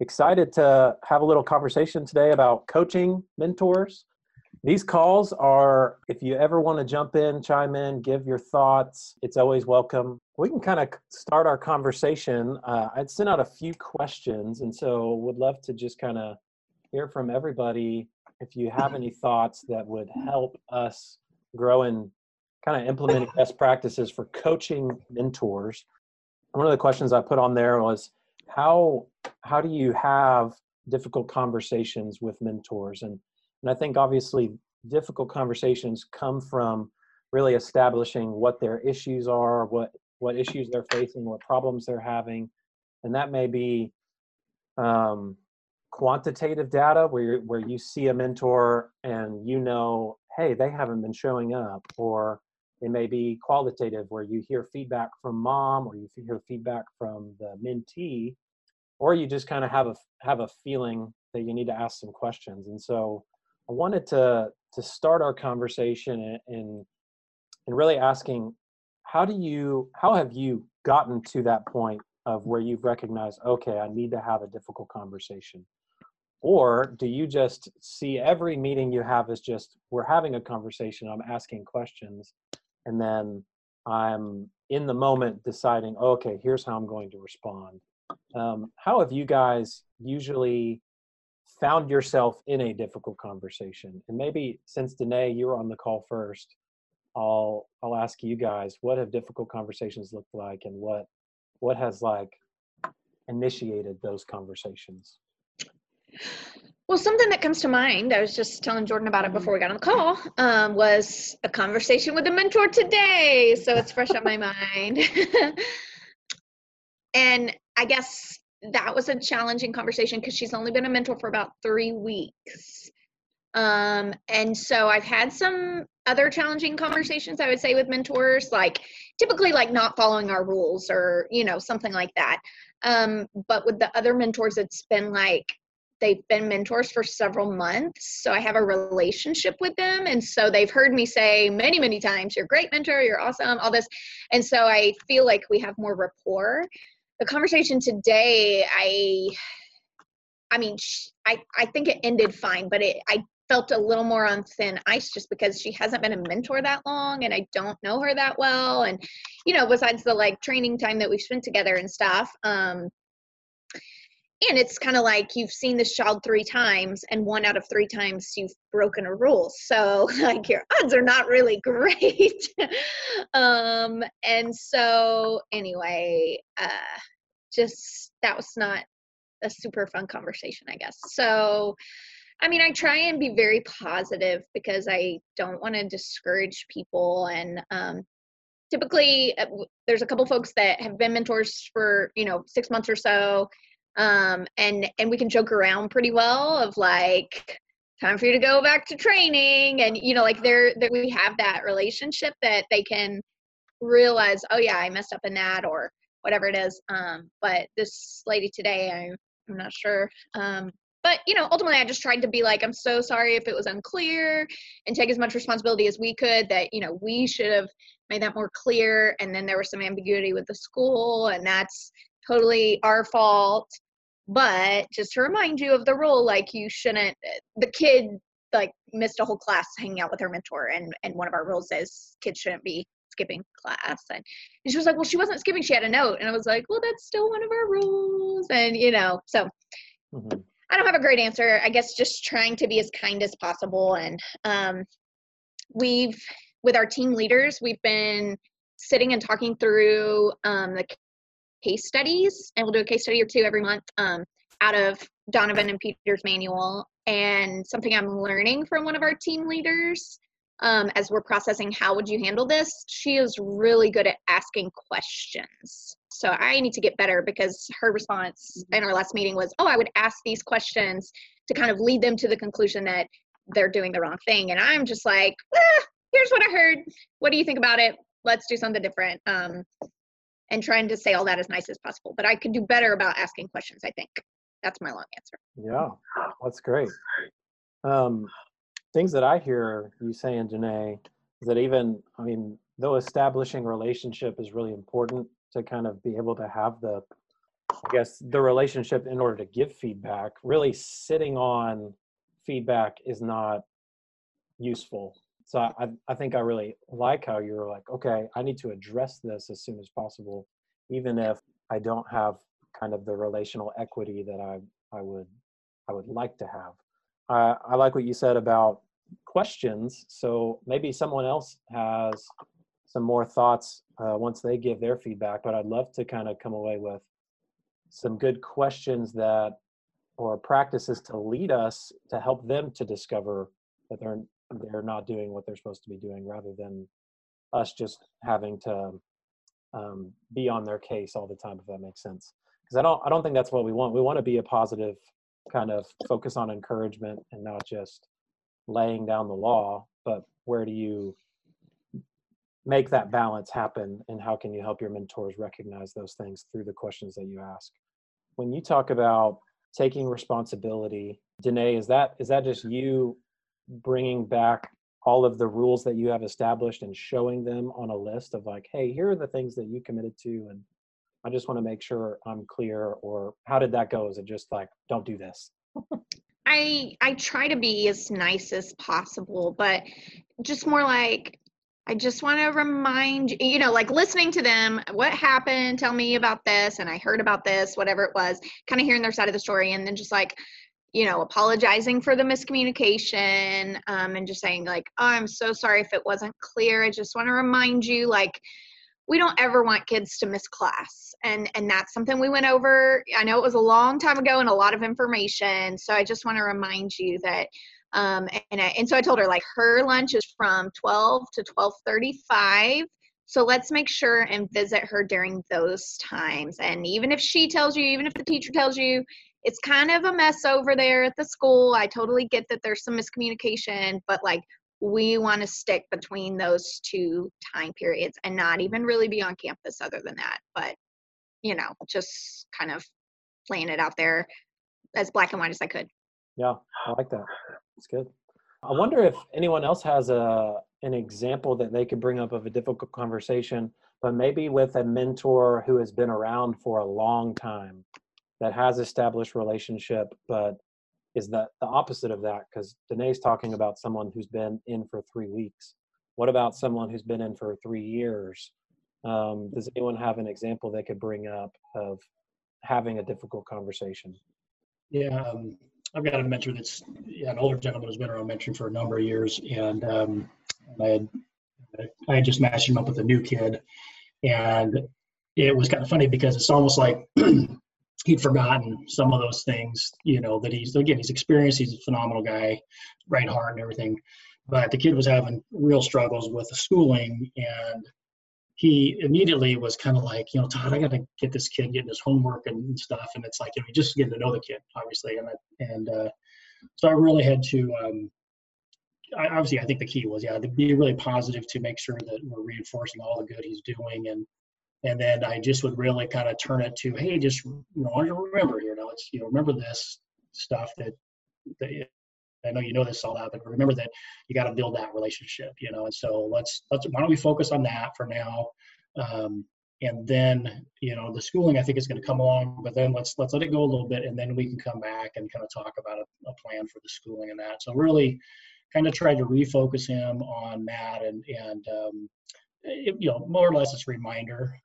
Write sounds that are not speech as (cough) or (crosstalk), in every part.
excited to have a little conversation today about coaching mentors. These calls are, if you ever want to jump in, chime in, give your thoughts, it's always welcome. We can kind of start our conversation. Uh, I'd sent out a few questions, and so would love to just kind of hear from everybody if you have any thoughts that would help us grow and kind of implementing best practices for coaching mentors. One of the questions I put on there was how how do you have difficult conversations with mentors? And and I think obviously difficult conversations come from really establishing what their issues are, what what issues they're facing, what problems they're having, and that may be um, quantitative data where where you see a mentor and you know, hey, they haven't been showing up, or it may be qualitative where you hear feedback from mom or you hear feedback from the mentee, or you just kind of have a have a feeling that you need to ask some questions. And so I wanted to to start our conversation in in really asking how do you how have you gotten to that point of where you've recognized okay i need to have a difficult conversation or do you just see every meeting you have as just we're having a conversation i'm asking questions and then i'm in the moment deciding okay here's how i'm going to respond. Um, how have you guys usually found yourself in a difficult conversation? And maybe since danae you were on the call first i'll i'll ask you guys what have difficult conversations looked like and what what has like initiated those conversations well, something that comes to mind, I was just telling Jordan about it before we got on the call, um, was a conversation with a mentor today. So it's fresh on my (laughs) mind. (laughs) and I guess that was a challenging conversation because she's only been a mentor for about three weeks. Um, and so I've had some other challenging conversations, I would say, with mentors, like typically like not following our rules or, you know, something like that. Um, but with the other mentors, it's been like, they've been mentors for several months so i have a relationship with them and so they've heard me say many many times you're a great mentor you're awesome all this and so i feel like we have more rapport. The conversation today i i mean i i think it ended fine but it i felt a little more on thin ice just because she hasn't been a mentor that long and i don't know her that well and you know besides the like training time that we've spent together and stuff um and it's kind of like you've seen this child three times and one out of three times you've broken a rule. So (laughs) like your odds are not really (laughs) great. Um and so anyway uh just that was not a super fun conversation i guess. So i mean i try and be very positive because i don't want to discourage people and um typically uh, there's a couple folks that have been mentors for you know six months or so um, and and we can joke around pretty well of like time for you to go back to training and you know like there that we have that relationship that they can realize oh yeah i messed up in that or whatever it is. Um, but this lady today I'm, I'm not sure. Um, but you know ultimately i just tried to be like i'm so sorry if it was unclear and take as much responsibility as we could that you know we should have made that more clear. And then there was some ambiguity with the school and that's totally our fault but just to remind you of the rule like you shouldn't the kid like missed a whole class hanging out with her mentor and and one of our rules is kids shouldn't be skipping class. And, and she was like well she wasn't skipping she had a note. And i was like well that's still one of our rules. And you know so mm-hmm. i don't have a great answer. I guess just trying to be as kind as possible. And um we've with our team leaders we've been sitting and talking through um, the case studies, and we'll do a case study or two every month um, out of Donovan and Peter's manual. And something I'm learning from one of our team leaders um, as we're processing how would you handle this, she is really good at asking questions. So I need to get better because her response in our last meeting was, "Oh, I would ask these questions to kind of lead them to the conclusion that they're doing the wrong thing." And I'm just like, ah, "Here's what I heard. What do you think about it? Let's do something different." Um, and trying to say all that as nice as possible. But I could do better about asking questions, I think. That's my long answer. Yeah, that's great. Um, things that I hear you saying, Janae, is that even, I mean, though establishing relationship is really important to kind of be able to have the I guess the relationship in order to give feedback, really sitting on feedback is not useful. So I, I think I really like how you're like, okay, I need to address this as soon as possible, even if I don't have kind of the relational equity that I, I would I would like to have. Uh, I like what you said about questions. So maybe someone else has some more thoughts uh, once they give their feedback, but I'd love to kind of come away with some good questions that or practices to lead us to help them to discover that they're they're not doing what they're supposed to be doing rather than us just having to um, be on their case all the time if that makes sense. Because i don't i don't think that's what we want. We want to be a positive kind of focus on encouragement and not just laying down the law but where do you make that balance happen and how can you help your mentors recognize those things through the questions that you ask? When you talk about taking responsibility danae is that is that just you bringing back all of the rules that you have established and showing them on a list of like hey here are the things that you committed to and i just want to make sure i'm clear or how did that go? Is it just like don't do this? I i try to be as nice as possible but just more like I just want to remind you, you know, like listening to them, what happened, tell me about this, and I heard about this, whatever it was, kind of hearing their side of the story, and then just like, you know, apologizing for the miscommunication um, and just saying, like, oh, I'm so sorry if it wasn't clear. I just want to remind you, like, we don't ever want kids to miss class and and that's something we went over i know it was a long time ago and a lot of information so i just want to remind you that um, and, I, and so I told her like her lunch is from 12 to 12:35. So let's make sure and visit her during those times. And even if she tells you, even if the teacher tells you, it's kind of a mess over there at the school. I totally get that there's some miscommunication, but like we want to stick between those two time periods and not even really be on campus other than that. But, you know, just kind of playing it out there as black and white as I could. Yeah, I like that. It's good. I wonder if anyone else has a an example that they could bring up of a difficult conversation, but maybe with a mentor who has been around for a long time, that has established relationship, but is that the opposite of that? Because Danae's talking about someone who's been in for three weeks. What about someone who's been in for three years? Um, does anyone have an example they could bring up of having a difficult conversation? Yeah, um, I've got a mentor that's yeah, an older gentleman who's been around mentoring for a number of years, and, um, I had I had just matched him up with a new kid, and it was kind of funny because it's almost like (clears throat) he'd forgotten some of those things, you know, that he's again he's experienced. He's a phenomenal guy, right heart and everything, but the kid was having real struggles with the schooling and he immediately was kind of like, you know, Todd, I got to get this kid getting his homework and stuff. And it's like, you know, just getting to know the kid, obviously. And, and uh, so I really had to, um, I, obviously, I think the key was, yeah, to be really positive to make sure that we're reinforcing all the good he's doing. And, and then I just would really kind of turn it to, hey, just, you know, you remember here now, it's, you know, remember this stuff that, that I know you know this all out, but remember that you got to build that relationship, you know. And so let's let's why don't we focus on that for now, um, and then you know the schooling I think is going to come along, but then let's let's let it go a little bit, and then we can come back and kind of talk about a, a plan for the schooling and that. So really, kind of tried to refocus him on that and and um, it, you know more or less it's a reminder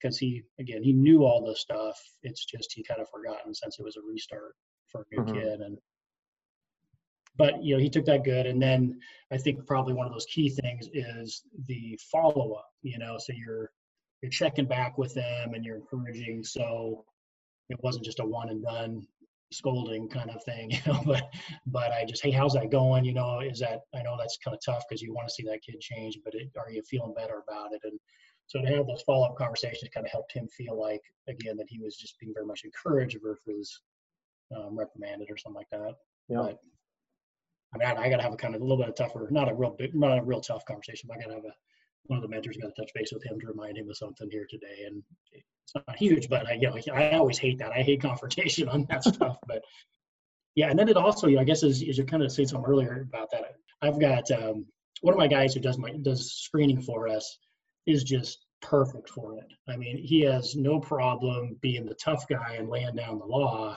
because um, he again he knew all this stuff. It's just he kind of forgotten since it was a restart for a new mm-hmm. kid and but you know he took that good and then i think probably one of those key things is the follow-up you know so you're you're checking back with them and you're encouraging so it wasn't just a one and done scolding kind of thing (laughs) you know but but i just hey how's that going? You know is that i know that's kind of tough because you want to see that kid change but it, are you feeling better about it? And so to have those follow-up conversations kind of helped him feel like again that he was just being very much encouraged versus um, reprimanded or something like that. Yeah. But I mean, I, I got to have a kind of a little bit of tougher, not a real big, not a real tough conversation, but I got to have a one of the mentors got to touch base with him to remind him of something here today. And it's not huge, but I, you know, I always hate that. I hate confrontation on that (laughs) stuff. But yeah, and then it also, you know, I guess as, as you kind of saying something earlier about that, I've got um, one of my guys who does my does screening for us is just perfect for it. I mean, he has no problem being the tough guy and laying down the law,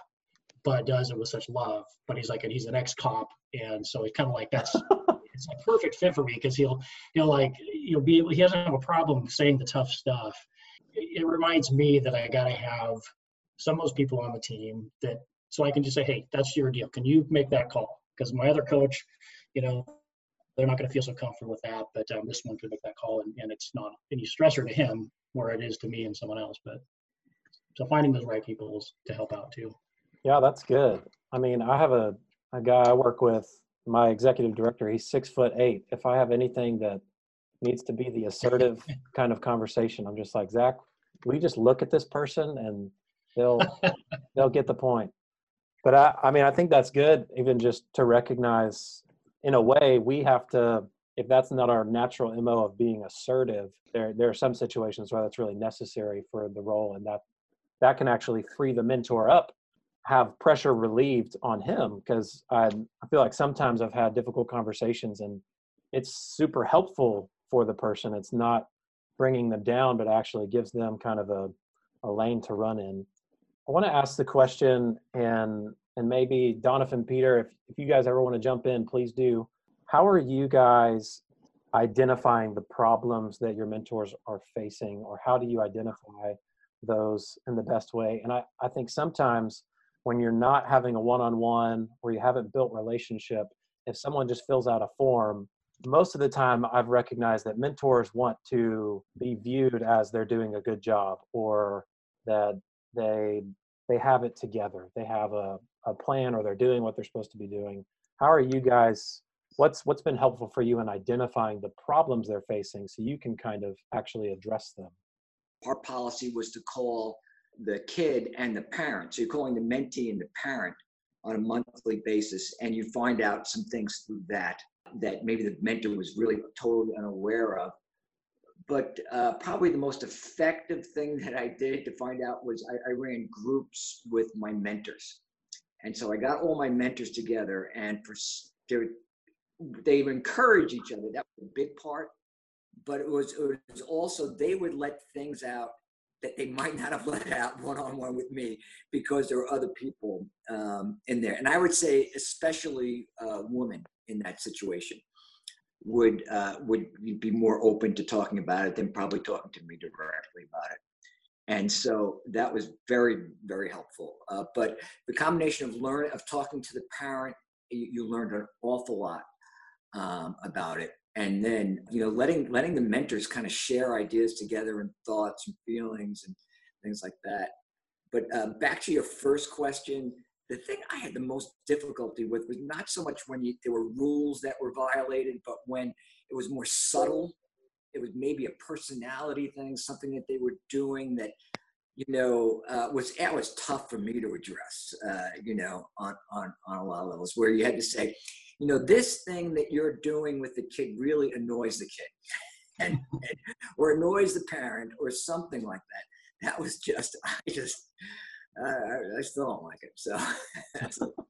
but does it with such love. But he's like, and he's an ex-cop, and so he's kind of like that's (laughs) it's a perfect fit for me because he'll he'll like he'll be he doesn't have a problem saying the tough stuff. It, reminds me that I got to have some of those people on the team that so I can just say, hey, that's your deal. Can you make that call? Because my other coach, you know, they're not going to feel so comfortable with that. But um, this one could make that call, and, and it's not any stressor to him where it is to me and someone else. But so finding those right people to help out too. Yeah, that's good. I mean, I have a, a guy I work with, my executive director, he's six foot eight. If I have anything that needs to be the assertive kind of conversation, I'm just like, Zach, we just look at this person and they'll they'll get the point. But I, I mean, I think that's good, even just to recognize in a way we have to if that's not our natural mo of being assertive there there are some situations where that's really necessary for the role and that that can actually free the mentor up have pressure relieved on him because I, I feel like sometimes i've had difficult conversations and it's super helpful for the person it's not bringing them down but actually gives them kind of a, a lane to run in i want to ask the question and and maybe Donovan Peter, if, if you guys ever want to jump in, please do. How are you guys identifying the problems that your mentors are facing, or how do you identify those in the best way? And I, I think sometimes when you're not having a one on one or you haven't built relationship, if someone just fills out a form, most of the time I've recognized that mentors want to be viewed as they're doing a good job or that they they have it together. They have a, a plan or they're doing what they're supposed to be doing. How are you guys? What's what's been helpful for you in identifying the problems they're facing so you can kind of actually address them? Our policy was to call the kid and the parent. So you're calling the mentee and the parent on a monthly basis, and you find out some things through that that maybe the mentor was really totally unaware of but uh, probably the most effective thing that I did to find out was I, I, ran groups with my mentors. And so I got all my mentors together and for, they encourage each other. That was a big part. But it was, it was also, they would let things out that they might not have (laughs) let out one on one with me because there were other people um, in there. And I would say, especially uh, women in that situation would uh, would be more open to talking about it than probably talking to me directly about it. And so that was very very helpful. Uh, but the combination of learn of talking to the parent, you, you learned an awful lot um, about it. And then you know letting letting the mentors kind of share ideas together and thoughts and feelings and things like that. But uh, back to your first question, the thing I had the most difficulty with was not so much when you, there were rules that were violated, but when it was more subtle. It was maybe a personality thing, something that they were doing that, you know, uh, was it was tough for me to address. Uh, you know, on on on a lot of levels, where you had to say, you know, this thing that you're doing with the kid really annoys the kid, and, (laughs) or annoys the parent, or something like that. That was just, (laughs) I just I, I still don't like it. So. (laughs)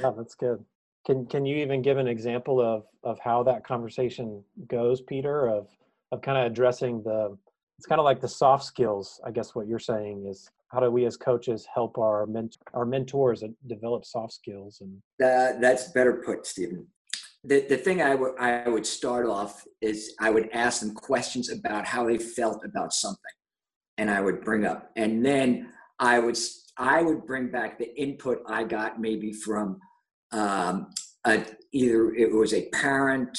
yeah, that's good. Can Can you even give an example of of how that conversation goes, Peter? Of of kind of addressing the it's kind of like the soft skills. I guess what you're saying is how do we as coaches help our our mentors develop soft skills and uh, that's better put, Stephen. The, the thing I would I would start off is I would ask them questions about how they felt about something and I would bring up. And then I would I would bring back the input I got maybe from um, a, either it was a parent,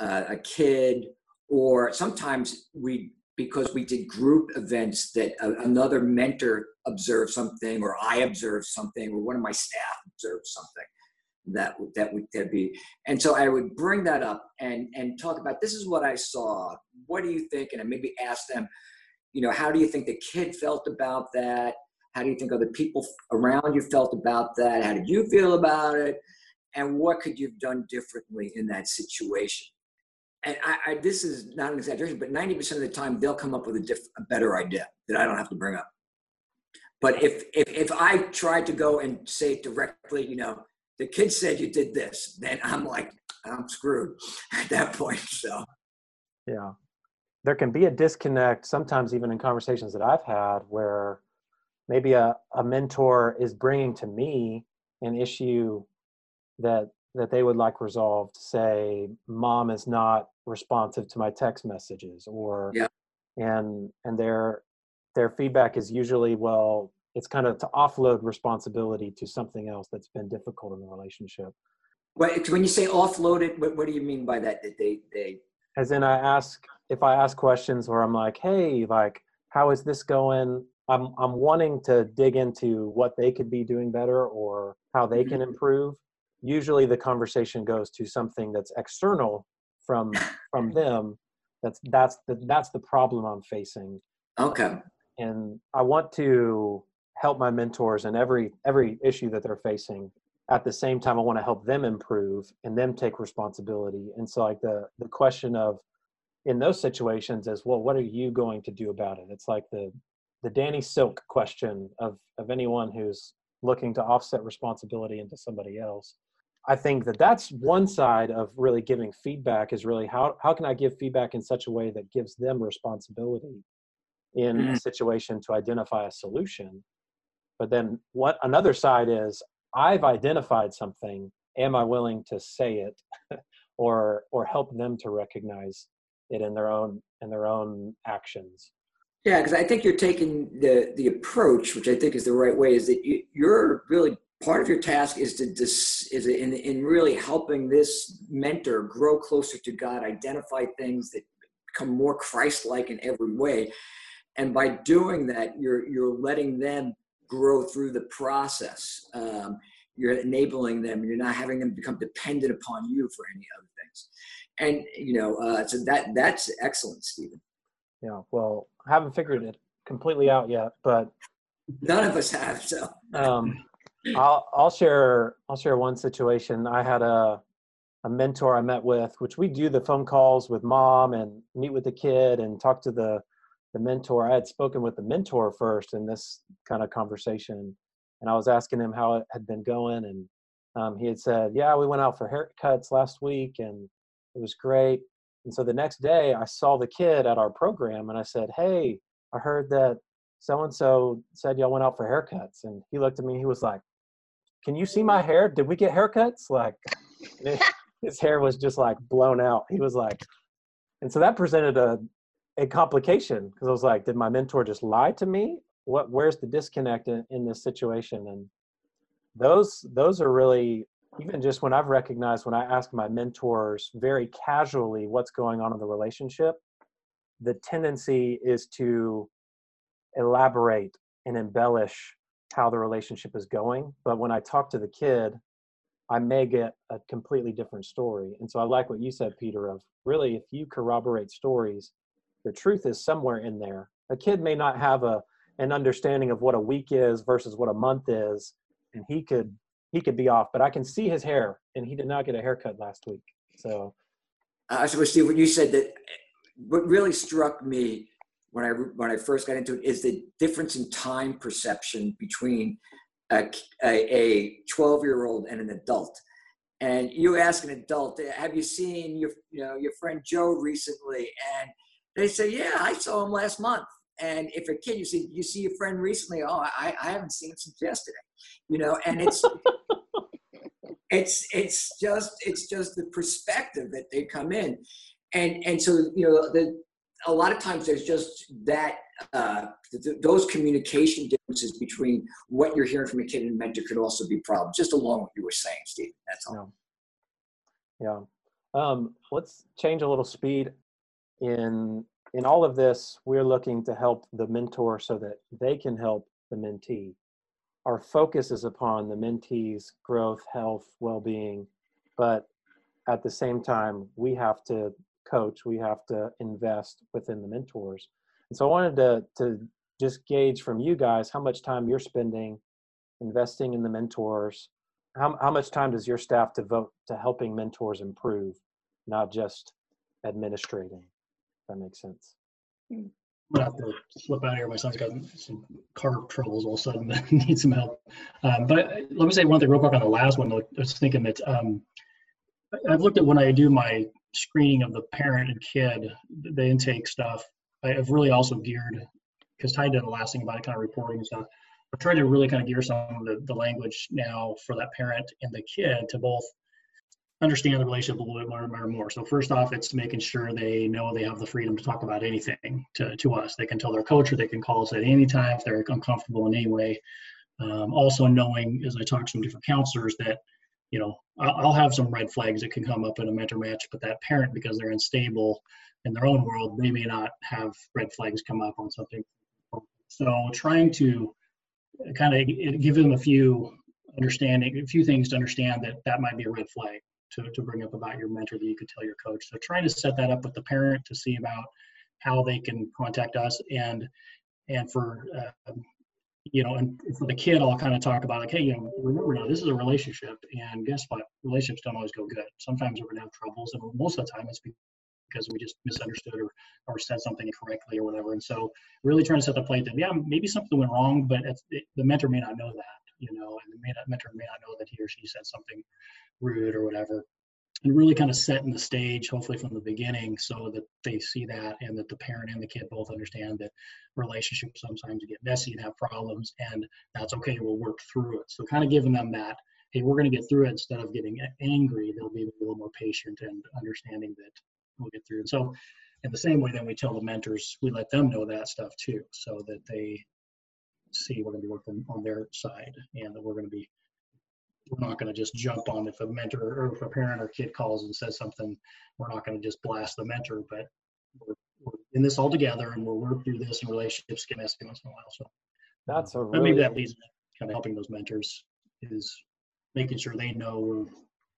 uh, a kid, or sometimes we because we did group events that a, another mentor observed something or I observed something or one of my staff observed something that that would that be and so I would bring that up and and talk about this is what I saw what do you think and maybe ask them you know, how do you think the kid felt about that? How do you think other people around you felt about that? How did you feel about it? And what could you have done differently in that situation? And I, I, this is not an exaggeration, but 90% of the time they'll come up with a, diff, a better idea that I don't have to bring up. But if, if, if I tried to go and say directly, you know, the kid said you did this, then I'm like, I'm screwed (laughs) at that point. So, yeah. there can be a disconnect sometimes even in conversations that I've had where maybe a, a mentor is bringing to me an issue that that they would like resolved say mom is not responsive to my text messages or yeah. and and their their feedback is usually well it's kind of to offload responsibility to something else that's been difficult in the relationship But when you say offloaded, what, what do you mean by that? That they they as in i ask if i ask questions where i'm like hey like how is this going i'm i'm wanting to dig into what they could be doing better or how they mm-hmm. can improve usually the conversation goes to something that's external from from them that's that's the that's the problem i'm facing. Okay? and i want to help my mentors in every every issue that they're facing. At the same time i want to help them improve and them take responsibility. And so like the the question of in those situations is well what are you going to do about it? It's like the the danny silk question of of anyone who's looking to offset responsibility into somebody else i think that that's one side of really giving feedback is really how how can i give feedback in such a way that gives them responsibility in a Mhm. situation to identify a solution? But then what another side is i've identified something. Am i willing to say it (laughs) or or help them to recognize it in their own in their own actions? Yeah, because I think you're taking the the approach, which I think is the right way, is that you, you're really part of your task is to dis, is in in really helping this mentor grow closer to God, identify things that become more Christ-like in every way, and by doing that, you're you're letting them grow through the process. Um, you're enabling them, you're not having them become dependent upon you for any other things. And you know, uh, so that that's excellent, Stephen. yeah well i haven't figured it completely out yet but None of us have so. um, I'll I'll share I'll share one situation. I had a a mentor I met with, which we do the phone calls with mom and meet with the kid and talk to the the mentor. I had spoken with the mentor first in this kind of conversation, and I was asking him how it had been going, and um, he had said, "Yeah, we went out for haircuts last week, and it was great." And so the next day, I saw the kid at our program, and I said, "Hey, I heard that so and so said y'all went out for haircuts." And he looked at me. He was like, "Can you see my hair? Did we get haircuts?" Like (laughs) his hair was just like blown out. He was like, and so that presented a a complication because I was like, "Did my mentor just lie to me? What? Where's the disconnect in, in this situation?" And those those are really even just when I've recognized when I ask my mentors very casually what's going on in the relationship, the tendency is to elaborate and embellish how the relationship is going. But when I talk to the kid, I may get a completely different story. And so I like what you said, Peter, of really if you corroborate stories, the truth is somewhere in there. A kid may not have a an understanding of what a week is versus what a month is, and he could he could be off, but I can see his hair, and he did not get a haircut last week. So Uh, so, Steve, when you said that, what really struck me when I when I first got into it is the difference in time perception between a a twelve year old and an adult. And you ask an adult, "Have you seen your you know your friend Joe recently?" And they say, "Yeah, I saw him last month." And if a kid, you see, you see your friend recently, oh, I, I haven't seen him since yesterday, you know, and it's (laughs) it's it's just it's just the perspective that they come in and and so you know the a lot of times there's just that uh, th- those communication differences between what you're hearing from a kid and a mentor could also be problems just along what you were saying steve that's all Yeah. Um, let's change a little speed. In in all of this, we're looking to help the mentor so that they can help the mentee. Our focus is upon the mentee's growth, health, well-being, but at the same time, we have to coach, we have to invest within the mentors. And so I wanted to to just gauge from you guys how much time you're spending investing in the mentors how, how much time does your staff devote to helping mentors improve not just administrating if that makes sense I'm gonna have to flip out of here. My son's got some car troubles all of a sudden (laughs) that needs some help. Um, but let me say one thing real quick on the last one. though. I was thinking that um, I've looked at when I do my screening of the parent and kid, the intake stuff, I've really also geared because Ty did the last thing about it, kind of reporting and stuff. We're trying to really kind of gear some of the, the language now for that parent and the kid to both understand the relationship a little bit more and more. So first off, it's making sure they know they have the freedom to talk about anything to, to us. They can tell their coach or they can call us at any time if they're uncomfortable in any way. Um, also knowing, as I talk to some different counselors, that you know I'll, have some red flags that can come up in a mentor match, but that parent, because they're unstable in their own world, they may not have red flags come up on something. So trying to kind of give them a few understanding, a few things to understand that that might be a red flag to, to bring up about your mentor that you could tell your coach. So trying to set that up with the parent to see about how they can contact us and and for uh, you know, and for the kid, I'll kind of talk about like, hey, you know, remember now this is a relationship, and guess what? Relationships don't always go good. Sometimes we're gonna have troubles, and most of the time it's because we just misunderstood or or said something incorrectly or whatever. And so, really trying to set the plate that yeah, maybe something went wrong, but it, the mentor may not know that, you know, and the mentor may not know that he or she said something rude or whatever and really kind of setting the stage hopefully from the beginning so that they see that and that the parent and the kid both understand that relationships sometimes get messy and have problems and that's okay we'll work through it. So kind of giving them that hey we're going to get through it instead of getting angry they'll be a little more patient and understanding that we'll get through. It so in the same way then we tell the mentors we let them know that stuff too so that they see we're going to be working on their side and that we're going to be we're not going to just jump on if a mentor or if a parent or kid calls and says something we're not going to just blast the mentor but we're, we're, in this all together and we'll work through this and relationships get messy once in a while so. That's a really, maybe that leads to kind of helping those mentors is making sure they know we're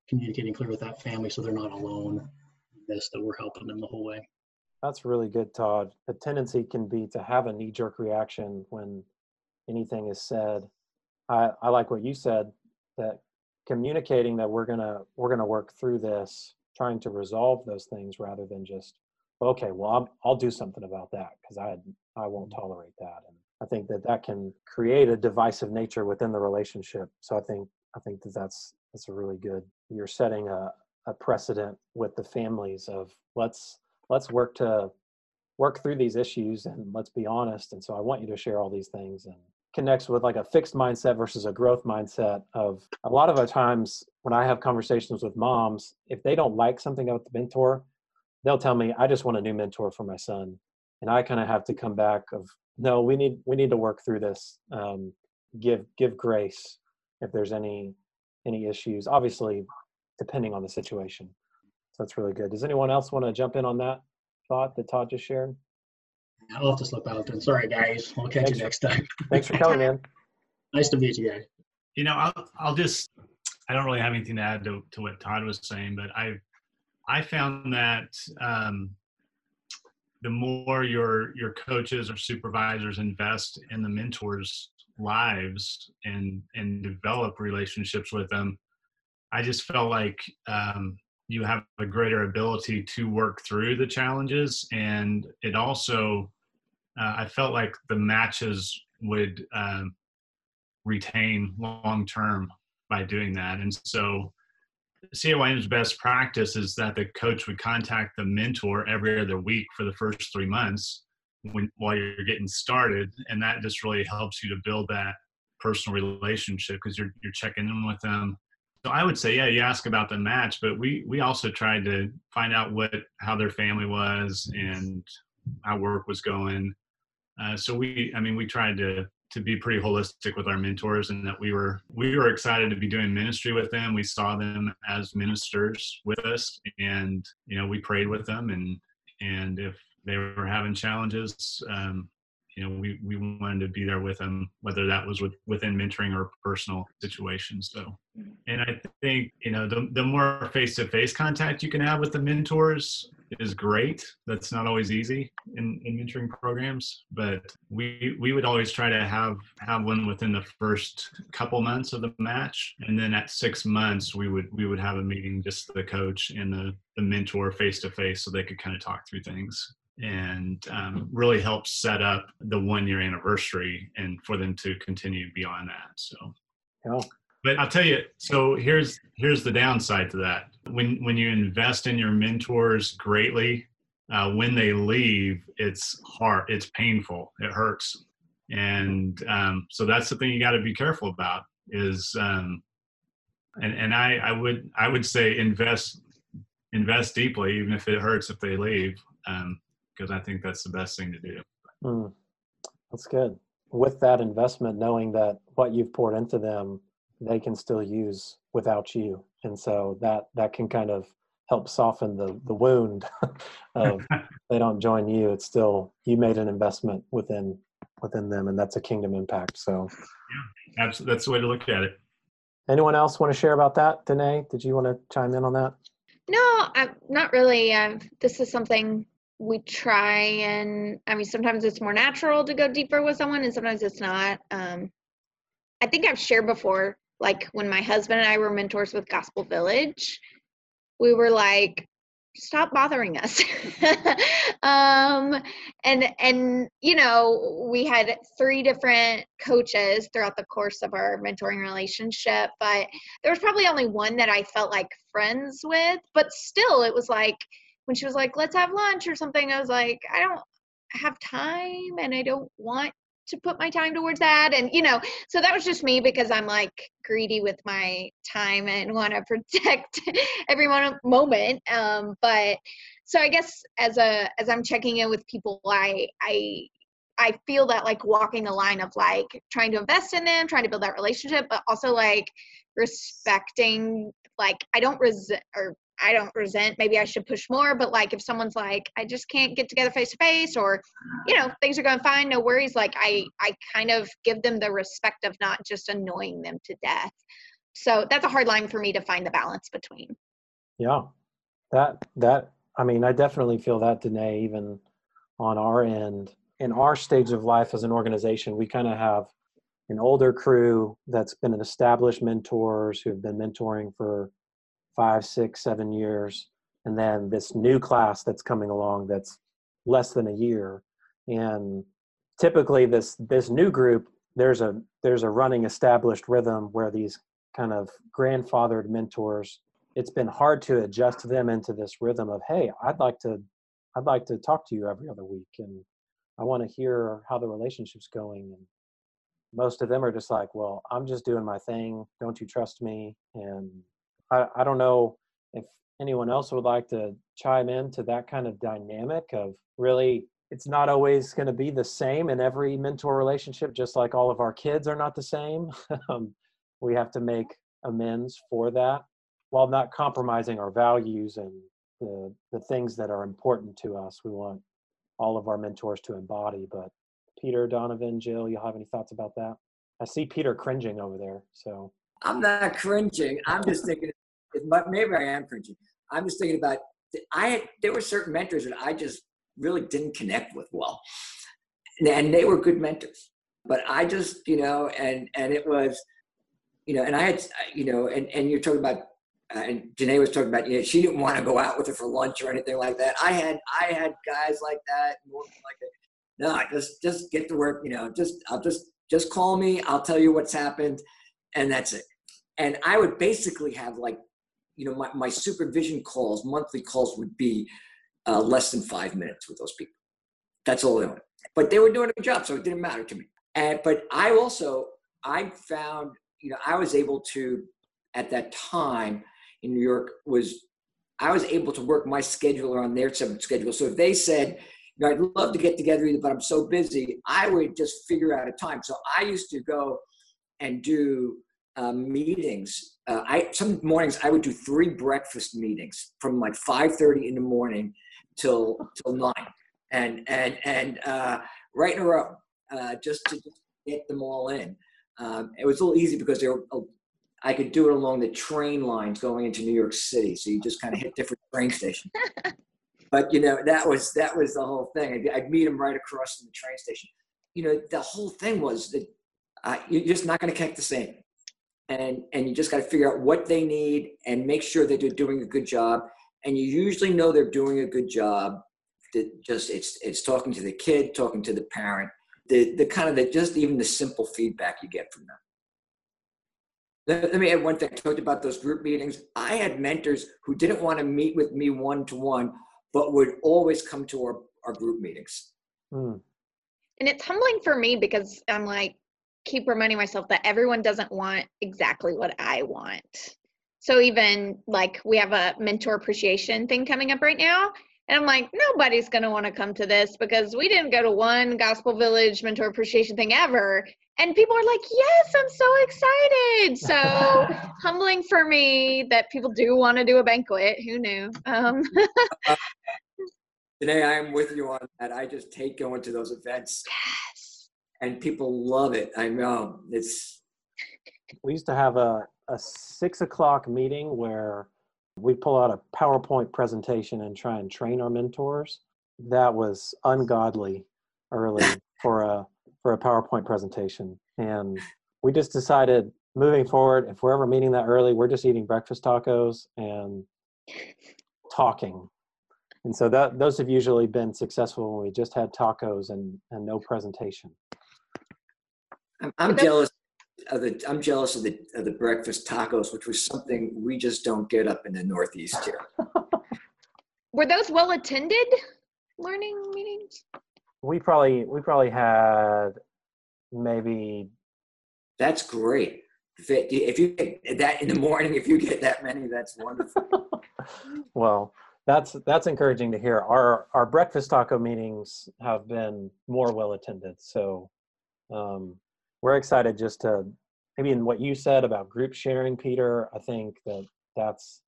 communicating clear with that family so they're not alone in this that we're helping them the whole way. That's really good todd. The tendency can be to have a knee-jerk reaction when anything is said. I, I like what you said that communicating that we're gonna we're gonna work through this trying to resolve those things rather than just okay well I'll, I'll do something about that because i i won't mm-hmm. tolerate that and i think that that can create a divisive nature within the relationship so i think i think that that's that's a really good you're setting a, a precedent with the families of let's let's work to work through these issues and let's be honest and so i want you to share all these things and connects with like a fixed mindset versus a growth mindset of a lot of the times when I have conversations with moms, if they don't like something about the mentor, they'll tell me, I just want a new mentor for my son. And I kind of have to come back of, no, we need, we need to work through this. Um, give, give grace if there's any, any issues, obviously depending on the situation. So that's really good. Does anyone else want to jump in on that thought that Todd just shared? I'll have to slip out then. Sorry, guys. We'll catch thanks you next time. (laughs) thanks for coming, man. nice to meet you guys. You know, I'll, I'll just, I don't really have anything to add to, to what Todd was saying, but I, I found that um, the more your your coaches or supervisors invest in the mentors' lives and and develop relationships with them, I just felt like um, you have a greater ability to work through the challenges, and it also uh, I felt like the matches would um, retain long term by doing that. And so, CAYM's best practice is that the coach would contact the mentor every other week for the first three months when, while you're getting started, and that just really helps you to build that personal relationship because you're you're checking in with them. So I would say, yeah, you ask about the match, but we we also tried to find out what how their family was and how work was going uh, so we, I mean, we tried to to be pretty holistic with our mentors, and that we were we were excited to be doing ministry with them. We saw them as ministers with us, and you know, we prayed with them, and and if they were having challenges, um, you know, we we wanted to be there with them, whether that was with, within mentoring or personal situations. So, mm-hmm. and I think you know, the the more face to face contact you can have with the mentors, is great. That's not always easy in, in mentoring programs, but we we would always try to have have one within the first couple months of the match, and then at six months we would we would have a meeting, just the coach and the the mentor face to face, so they could kind of talk through things and um, really help set up the one year anniversary and for them to continue beyond that. So. Yeah. But I'll tell you, so here's here's the downside to that when when you invest in your mentors greatly, uh, when they leave, it's hard, it's painful, it hurts, and um, so that's the thing you got to be careful about. Is um, and and I I would I would say invest invest deeply, even if it hurts if they leave, because I think that's the best thing to do. Mm, that's good. With that investment, knowing that what you've poured into them, they can still use without you, and so that that can kind of help soften the the wound (laughs) of (laughs) they don't join you. It's still you made an investment within within them, and that's a kingdom impact. So, yeah, absolutely, that's the way to look at it. Anyone else want to share about that, Danae? Did you want to chime in on that? No, I'm not really. Um, this is something we try, and I mean, sometimes it's more natural to go deeper with someone, and sometimes it's not. Um, I think I've shared before, like when my husband and I were mentors with Gospel Village, we were like, stop bothering us (laughs) um and and you know we had three different coaches throughout the course of our mentoring relationship but there was probably only one that i felt like friends with but still it was like when she was like let's have lunch or something i was like i don't have time and i don't want to put my time towards that and you know so that was just me because i'm like greedy with my time and want to (laughs) protect every moment um but so i guess as a as i'm checking in with people i i I feel that like walking the line of like trying to invest in them, trying to build that relationship, but also like respecting like I don't resent or I don't resent. Maybe I should push more, but like if someone's like, I just can't get together face to face, or you know, things are going fine, no worries. Like I, I kind of give them the respect of not just annoying them to death. So that's a hard line for me to find the balance between. Yeah, that that I mean, I definitely feel that, Danae. Even on our end, in our stage of life as an organization, we kind of have an older crew that's been an established mentors who've been mentoring for five, six, seven years, and then this new class that's coming along that's less than a year. And typically, this this new group there's a there's a running established rhythm where these kind of grandfathered mentors it's been hard to adjust them into this rhythm of hey i'd like to i'd like to talk to you every other week and i want to hear how the relationship's going. And most of them are just like well i'm just doing my thing. Don't you trust me? And I, I don't know if anyone else would like to chime in to that kind of dynamic of really it's not always going to be the same in every mentor relationship just like all of our kids are not the same. (laughs) Um, we have to make amends for that while not compromising our values and the, the things that are important to us. We want all of our mentors to embody but peter donovan jill you have any thoughts about that? I see peter cringing over there so I'm not cringing. I'm just thinking, maybe I am cringing. I'm just thinking about, I there were certain mentors that I just really didn't connect with well, and they were good mentors. But I just, you know, and and it was, you know, and I had, you know, and and you're talking about, uh, and Janae was talking about, you know, she didn't want to go out with her for lunch or anything like that. I had I had guys like that, like that. No, just just get to work. You know, just I'll just just call me. I'll tell you what's happened and that's it. And I would basically have like, you know, my, my supervision calls, monthly calls would be uh, less than five minutes with those people. That's all they wanted. But they were doing a good job, so it didn't matter to me. And but I also I found, you know, I was able to at that time in New York was I was able to work my schedule around their schedule. So if they said, you know, I'd love to get together, but I'm so busy, I would just figure out a time. So I used to go and do uh, meetings. Uh, I some mornings I would do three breakfast meetings from like five thirty in the morning till till nine, and and and uh, right in a row, uh, just to get them all in. Um, it was a little easy because they were. Uh, I could do it along the train lines going into New York City, so you just kind of hit different train stations. (laughs) but you know that was that was the whole thing. I'd, I'd meet them right across from the train station. You know, the whole thing was that uh, you're just not going to connect the same and and you just got to figure out what they need and make sure that they're doing a good job and you usually know they're doing a good job that just it's it's talking to the kid talking to the parent the the kind of the just even the simple feedback you get from them Let, let me add one thing. I talked about those group meetings. I had mentors who didn't want to meet with me one to one, but would always come to our, our group meetings. Mm, And it's humbling for me because I'm like, keep reminding myself that everyone doesn't want exactly what I want. So even like we have a mentor appreciation thing coming up right now. And I'm like, nobody's going to want to come to this because we didn't go to one Gospel Village mentor appreciation thing ever. And people are like, yes, I'm so excited. So (laughs) humbling for me that people do want to do a banquet. Who knew? Um, (laughs) Today, I am with you on that. I just hate going to those events, yes. And people love it. I know it's we used to have a, a six o'clock meeting where we pull out a PowerPoint presentation and try and train our mentors. That was ungodly early (laughs) for a for a PowerPoint presentation. And we just decided moving forward, if we're ever meeting that early, we're just eating breakfast tacos and talking. And so that those have usually been successful when we just had tacos and, and no presentation. I'm, I'm jealous of the I'm jealous of the of the breakfast tacos, which was something we just don't get up in the Northeast here. (laughs) Were those well attended learning meetings? We probably we probably had maybe That's great. If, it, if you get that in the morning, if you get that many, that's wonderful. (laughs) (laughs) well that's that's encouraging to hear our our breakfast taco meetings have been more well attended so um, we're excited just to maybe in what you said about group sharing peter i think that that's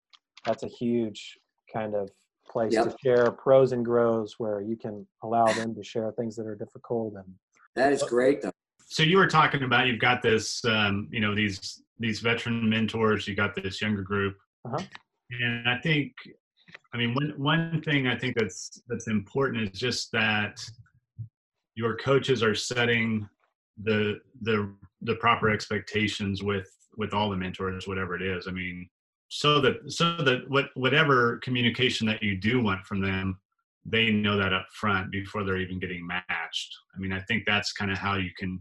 that's a huge kind of place to share pros and grows where you can allow them to share things that are difficult and That is great, though. So you were talking about you've got this, um, you know, these these veteran mentors. You got this younger group, Uh-huh. and I think, I mean, one one thing I think that's that's important is just that your coaches are setting the the the proper expectations with with all the mentors, whatever it is. I mean, so that so that what whatever communication that you do want from them, they know that up front before they're even getting matched. I mean, I think that's kind of how you can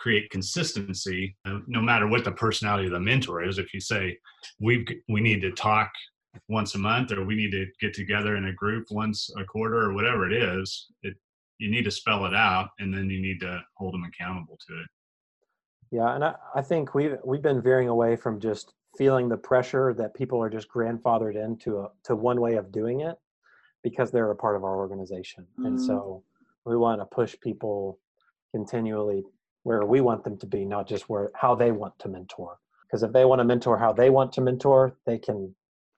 create consistency uh, no matter what the personality of the mentor is if you say we we need to talk once a month or we need to get together in a group once a quarter or whatever it is it you need to spell it out and then you need to hold them accountable to it Yeah, and I, I think we've we've been veering away from just feeling the pressure that people are just grandfathered into a, to one way of doing it because they're a part of our organization, and Mhm. so we want to push people continually where we want them to be, not just where how they want to mentor. Because if they want to mentor how they want to mentor, they can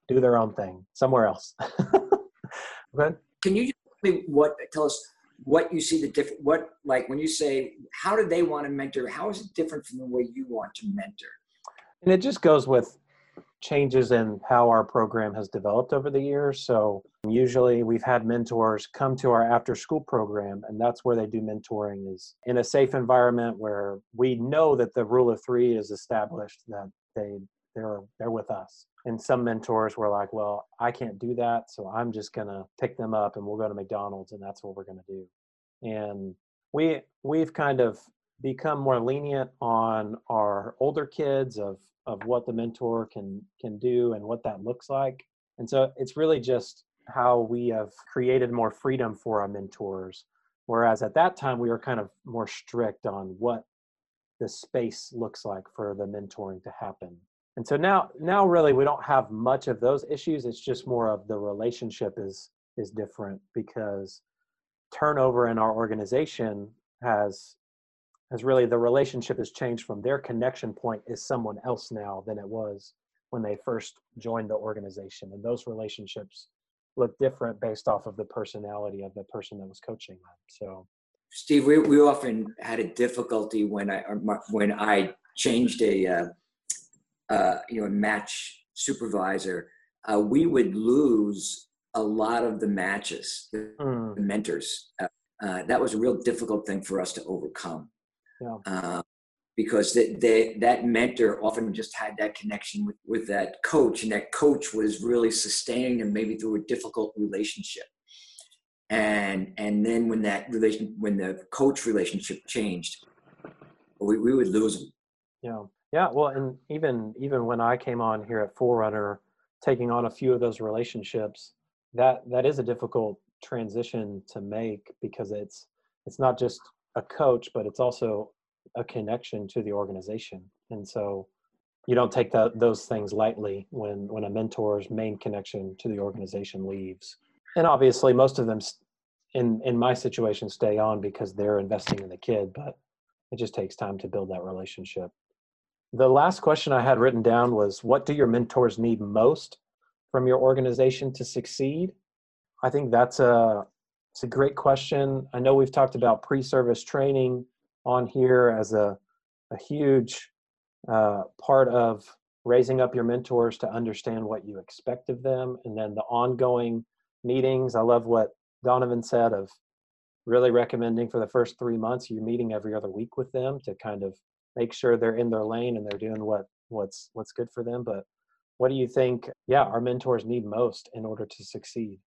do their own thing somewhere else. (laughs) okay. Can you just tell me what tell us what you see the different what like when you say how do they want to mentor? How is it different from the way you want to mentor? And it just goes with changes in how our program has developed over the years. So usually we've had mentors come to our after school program and that's where they do mentoring is in a safe environment where we know that the rule of 3 is established that they they're they're with us. And some mentors were like, "Well, I can't do that, so I'm just to pick them up and we'll go to McDonald's and that's what we're to do." And we we've kind of become more lenient on our older kids of of what the mentor can can do and what that looks like and so it's really just how we have created more freedom for our mentors whereas at that time we were kind of more strict on what the space looks like for the mentoring to happen and so now now really we don't have much of those issues it's just more of the relationship is is different because turnover in our organization has has really the relationship has changed from their connection point is someone else now than it was when they first joined the organization and those relationships look different based off of the personality of the person that was coaching them so. Steve, we, we often had a difficulty when I when I changed a uh, uh, you know match supervisor. Uh, we would lose a lot of the matches, the mm, mentors. Uh, uh, that was a real difficult thing for us to overcome. Yeah. Uh, because they, they, that mentor often just had that connection with, with that coach, and that coach was really sustaining them maybe through a difficult relationship. And and then when that relation when the coach relationship changed, we, we would lose them. know Yeah, well, and even even when I came on here at Forerunner, taking on a few of those relationships, that that is a difficult transition to make because it's it's not just a coach, but it's also a connection to the organization. And so you don't take that those things lightly when when a mentor's main connection to the organization leaves. And obviously, most of them in in my situation stay on because they're investing in the kid, but it just takes time to build that relationship. The last question I had written down was what do your mentors need most from your organization to succeed? I think that's a it's a great question. I know we've talked about pre-service training on here as a a huge uh, part of raising up your mentors to understand what you expect of them, and then the ongoing meetings. I love what Donovan said of really recommending for the first three months you're meeting every other week with them to kind of make sure they're in their lane and they're doing what what's what's good for them but what do you think yeah our mentors need most in order to succeed?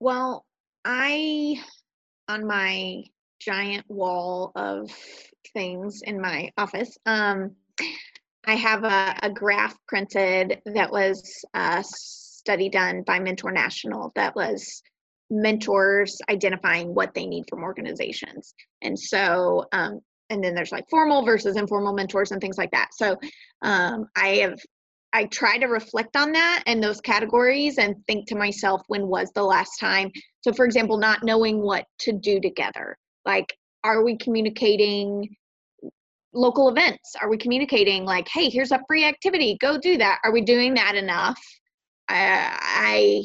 Well i on my giant wall of things in my office um i have a, a graph printed that was a study done by mentor national that was mentors identifying what they need from organizations. And so um, and then there's like formal versus informal mentors and things like that. So um, i have i try to reflect on that and those categories and think to myself when was the last time? So for example not knowing what to do together. Like are we communicating local events? Are we communicating like hey here's a free activity. Go do that. Are we doing that enough? I, I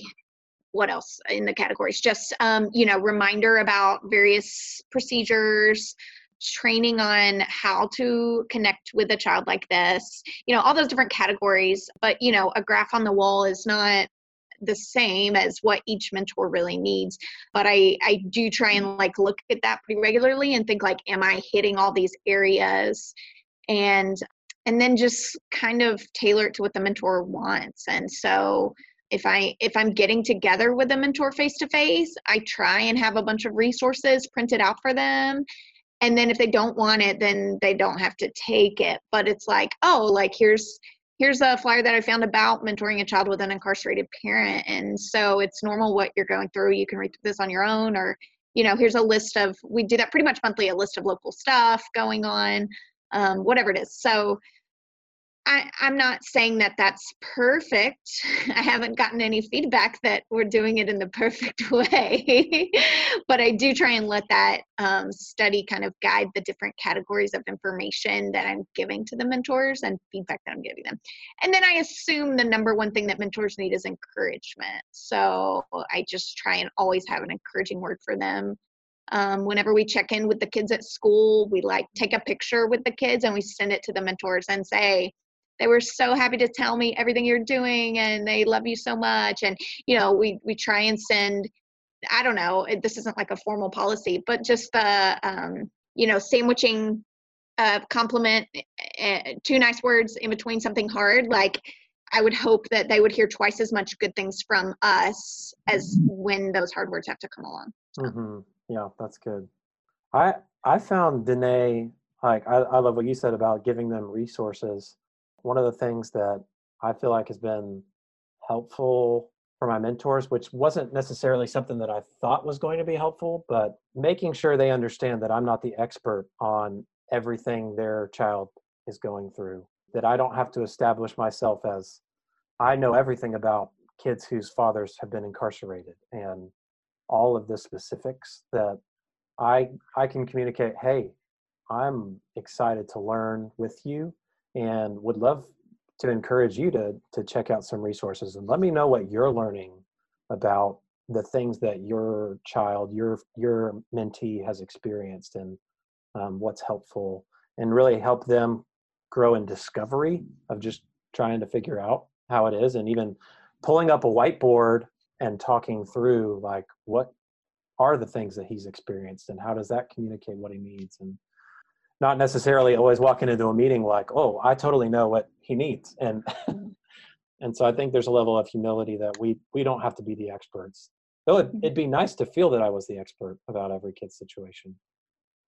what else in the categories? Just um, you know reminder about various procedures training on how to connect with a child like this, you know, all those different categories. But, you know, a graph on the wall is not the same as what each mentor really needs but i i do try and like look at that pretty regularly and think like am i hitting all these areas and and then just kind of tailor it to what the mentor wants and so if i if i'm getting together with a mentor face to face i try and have a bunch of resources printed out for them and then if they don't want it then they don't have to take it. But it's like oh like here's here's a flyer that i found about mentoring a child with an incarcerated parent. And so it's normal what you're going through. You can read this on your own or you know here's a list of we do that pretty much monthly a list of local stuff going on um, whatever it is. So I, I'm not saying that that's perfect. (laughs) I haven't gotten any feedback that we're doing it in the (laughs) perfect way, but I do try and let that um, study kind of guide the different categories of information that I'm giving to the mentors and feedback that I'm giving them. And then I assume the number one thing that mentors need is encouragement. So I just try and always have an encouraging word for them. Um, whenever we check in with the kids at school, we like take a picture with the kids and we send it to the mentors and say, they were so happy to tell me everything you're doing and they love you so much and you know we we try and send i don't know this isn't like a formal policy but just the um, you know sandwiching a compliment uh, two nice words in between something hard like i would hope that they would hear twice as much good things from us as when those hard words have to come along so. mm-hmm. yeah that's good i i found danae like I, I love what you said about giving them resources one of the things that I feel like has been helpful for my mentors, which wasn't necessarily something that I thought was going to be helpful, but making sure they understand that I'm not the expert on everything their child is going through, that I don't have to establish myself as I know everything about kids whose fathers have been incarcerated and all of the specifics that I I can communicate, hey, I'm excited to learn with you and would love to encourage you to to check out some resources and let me know what you're learning about the things that your child your your mentee has experienced and um, what's helpful and really help them grow in discovery of just trying to figure out how it is and even pulling up a whiteboard and talking through like what are the things that he's experienced and how does that communicate what he needs and not necessarily always walking into a meeting like, oh, I totally know what he needs. And mm-hmm. (laughs) and so I think there's a level of humility that we we don't have to be the experts. Though it, it'd be nice to feel that I was the expert about every kid's situation.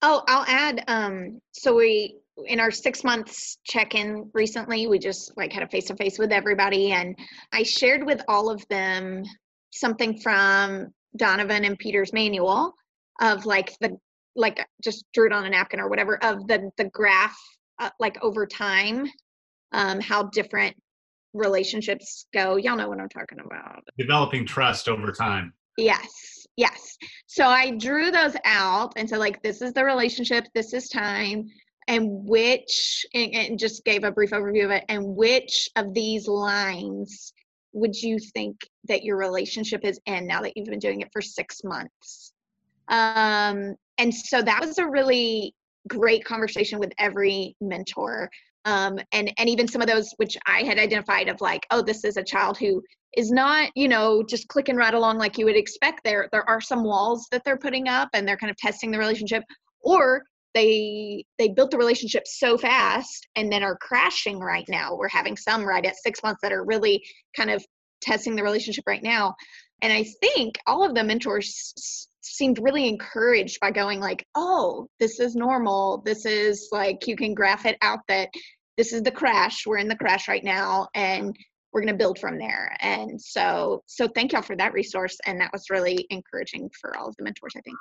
Oh, I'll add. Um, so we in our six months check-in recently, we just like had a face-to-face with everybody, and I shared with all of them something from Donovan and Peter's manual of like the like just drew it on a napkin or whatever of the the graph uh, like over time um how different relationships go y'all know what i'm talking about Developing trust over time. Yes, yes. So I drew those out and so like, this is the relationship, this is time, and which, and, and just gave a brief overview of it, and which of these lines would you think that your relationship is in now that you've been doing it for six months? Um, and so that was a really great conversation with every mentor. Um, and and even some of those which I had identified of like, oh, this is a child who is not you know just clicking right along like you would expect there there are some walls that they're putting up and they're kind of testing the relationship or they they built the relationship so fast and then are crashing right now we're having some right at six months that are really kind of testing the relationship right now and i think all of the mentors seemed really encouraged by going like oh this is normal. This is like you can graph it out that this is the crash. We're in the crash right now and we're going to build from there. And so so thank y'all for that resource and that was really encouraging for all of the mentors i think.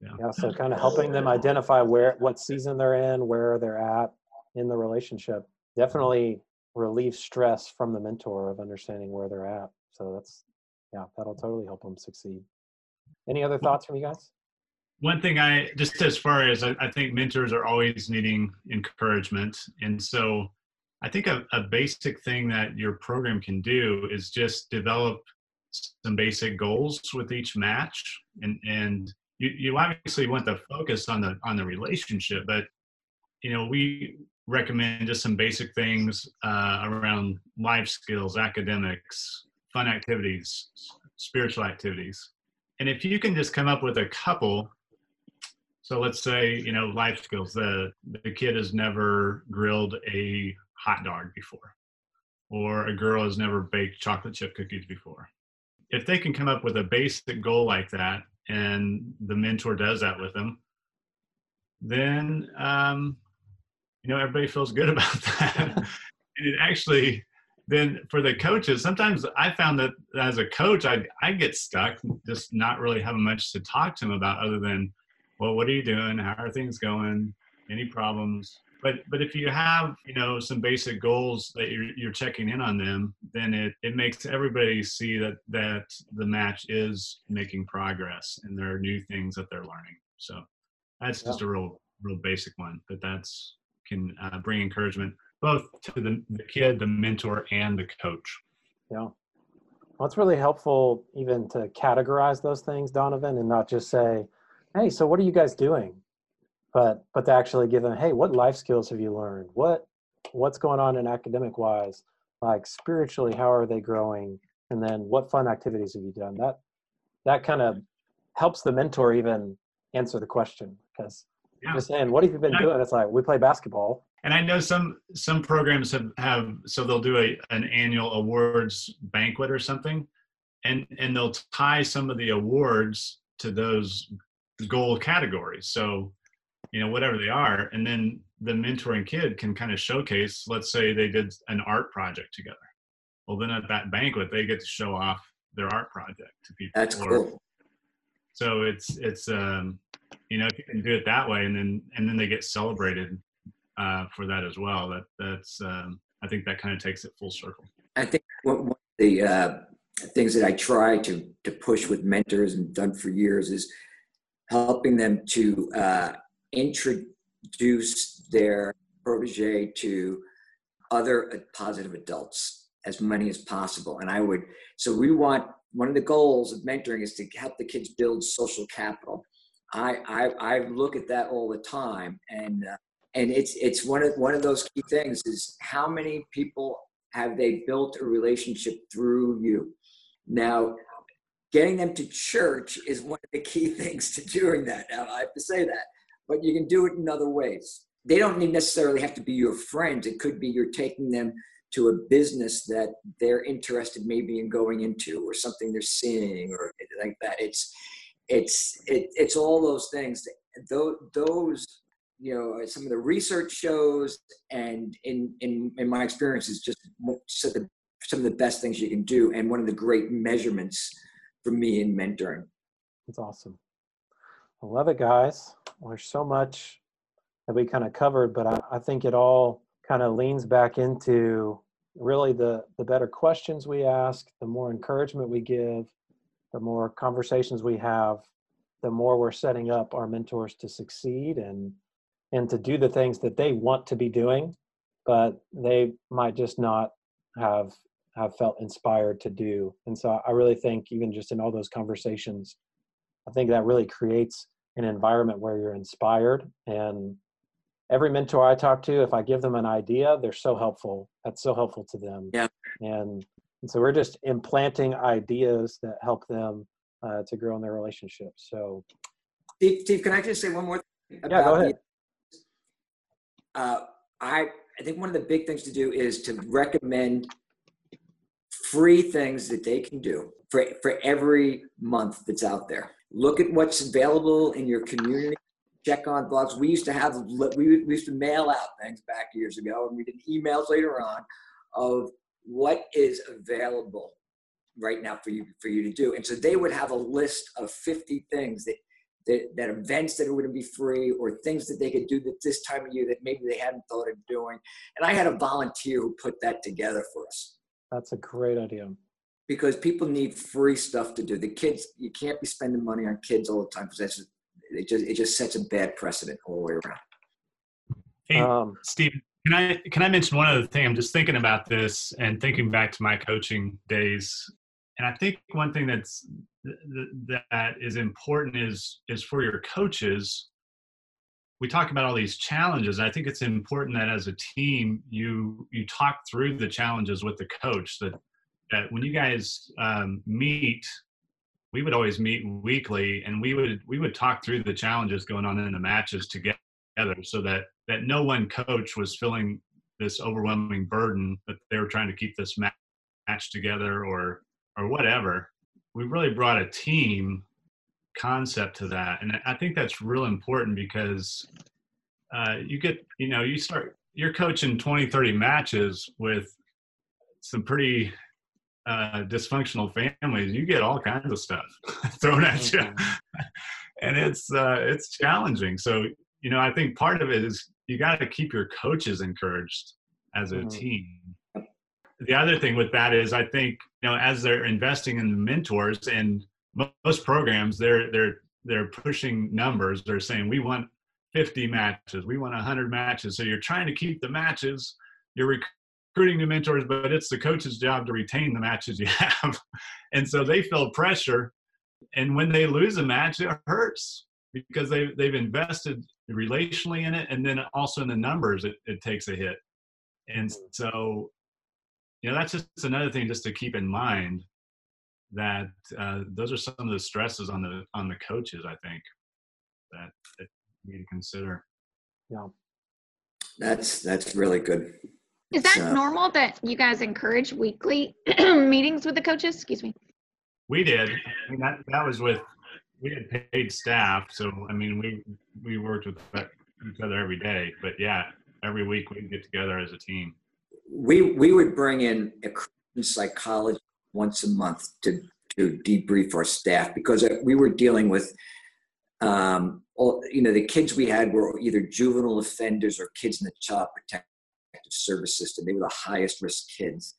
Yeah, so (laughs) kind of helping them identify where, what season they're in, where they're at in the relationship, definitely relieve stress from the mentor of understanding where they're at. So that's, yeah, that'll totally help them succeed. Any other thoughts from you guys? One thing I just as far as I, I think mentors are always needing encouragement, and so I think a, a basic thing that your program can do is just develop some basic goals with each match, and and you, you obviously want to focus on the on the relationship, but you know we recommend just some basic things uh, around life skills, academics, fun activities, spiritual activities, and if you can just come up with a couple so let's say you know life skills. The the kid has never grilled a hot dog before, or a girl has never baked chocolate chip cookies before. If they can come up with a basic goal like that, and the mentor does that with them, then um, you know everybody feels good (laughs) about that. and it actually then for the coaches, sometimes I found that as a coach, I I get stuck just not really having much to talk to them about other than well, what are you doing? How are things going? Any problems? But but if you have you know some basic goals that you're you're checking in on them, then it it makes everybody see that that the match is making progress and there are new things that they're learning. So that's just a real real basic one, but that's can uh, bring encouragement both to the, the kid, the mentor, and the coach. Yeah. Well, it's really helpful even to categorize those things, Donovan, and not just say, hey, so what are you guys doing? But but to actually give them, hey, what life skills have you learned? What what's going on in academic wise? Like spiritually, how are they growing? And then what fun activities have you done? That that kind of helps the mentor even answer the question because Yeah. just saying, what have you been doing? It's like we play basketball. And I know some some programs have have so they'll do a an annual awards banquet or something, and and they'll tie some of the awards to those goal categories. So, you know, whatever they are, and then the mentoring kid can kind of showcase. Let's say they did an art project together. Well, then at that banquet, they get to show off their art project to people. That's Or- cool. So it's it's um, you know if you can do it that way, and then and then they get celebrated uh, for that as well. That that's um, I think that kind of takes it full circle. I think one of the uh, things that I try to to push with mentors and done for years is helping them to uh, introduce their protege to other positive adults as many as possible. And I would so we want one of the goals of mentoring is to help the kids build social capital. I I, I look at that all the time, and uh, and it's it's one of one of those key things is how many people have they built a relationship through you? Now getting them to church is one of the key (laughs) things to doing that. Now i have to say that but you can do it in other ways. They don't necessarily have to be your friends. It could be you're taking them to a business that they're interested maybe in going into or something they're seeing or like that. It's it's it, it's all those things. Those, those you know uh, some of the research shows and in in in my experience is just some of the, some of the best things you can do and one of the great measurements for me in mentoring. That's awesome. I love it guys. There's so much that we kind of covered but I, I think it all kind of leans back into really the the better questions we ask the more encouragement we give the more conversations we have the more we're setting up our mentors to succeed and and to do the things that they want to be doing but they might just not have have felt inspired to do. And so i really think even just in all those conversations i think that really creates an environment where you're inspired. And every mentor i talk to if i give them an idea they're so helpful. That's so helpful to them. Yeah. And, and so we're just implanting ideas that help them uh, to grow in their relationship. So steve, steve can i just say one more thing yeah go ahead uh, I I think one of the big things to do is to recommend free things that they can do for for every month that's out there. Look at what's available in your community. Check on blogs. We used to have we, we used to mail out things back years ago, and we did emails later on of what is available right now for you for you to do. And so they would have a list of 50 things that that, that events that are going to be free or things that they could do that this time of year that maybe they hadn't thought of doing. And I had a volunteer who put that together for us. That's a great idea. Because people need free stuff to do. The kids, you can't be spending money on kids all the time because that's just, it just it just sets a bad precedent all the way around. Hey, um, Steve, can I can I mention one other thing? I'm just thinking about this and thinking back to my coaching days, and I think one thing that's that is important is is for your coaches we talk about all these challenges. I think it's important that as a team you you talk through the challenges with the coach that that when you guys um, meet we would always meet weekly and we would we would talk through the challenges going on in the matches together so that that no one coach was feeling this overwhelming burden that they were trying to keep this match together or or whatever we really brought a team concept to that and i think that's real important because uh, you get you know you start you're coaching 20 30 matches with some pretty uh, dysfunctional families you get all kinds of stuff (laughs) thrown at you mm-hmm. (laughs) and it's uh, it's challenging so you know i think part of it is you got to keep your coaches encouraged as a mm-hmm. team the other thing with that is I think know as they're investing in the mentors and most programs they're they're they're pushing numbers. They're saying we want 50 matches, we want 100 matches. So you're trying to keep the matches. You're recruiting the mentors, but it's the coach's job to retain the matches you (laughs) have. and so they feel pressure, and when they lose a match, it hurts because they they've invested relationally in it, and then also in the numbers, it, it takes a hit. And so you know that's just another thing just to keep in mind that uh, those are some of the stresses on the on the coaches i think that, that you need to consider. Yeah. That's that's really good. Is that uh, normal that you guys encourage weekly (clears throat) meetings with the coaches? Excuse me. We did. I mean, that that was with we had paid staff so i mean we we worked with each other every day but yeah every week we'd get together as a team we we would bring in a Christian psychologist once a month to to debrief our staff because we were dealing with um, all, you know the kids we had were either juvenile offenders or kids in the child protective service system. They were the highest risk kids.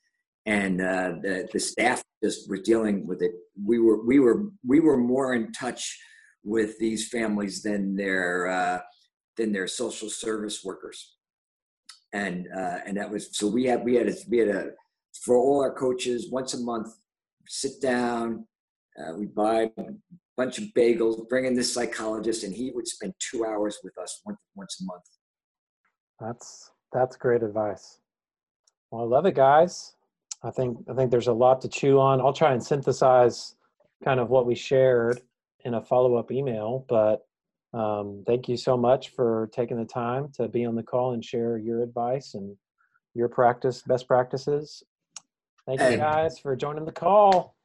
And uh, the, the staff just were dealing with it. We were we were we were more in touch with these families than their uh, than their social service workers and uh, and that was so we had we had a, we had a for all our coaches once a month sit down uh, we buy a bunch of bagels bring in this psychologist and he would spend two hours with us once once a month. That's that's great advice. Well i love it guys. I think i think there's a lot to chew on. I'll try and synthesize kind of what we shared in a follow-up email but um, thank you so much for taking the time to be on the call and share your advice and your practice, best practices. Thank you guys for joining the call.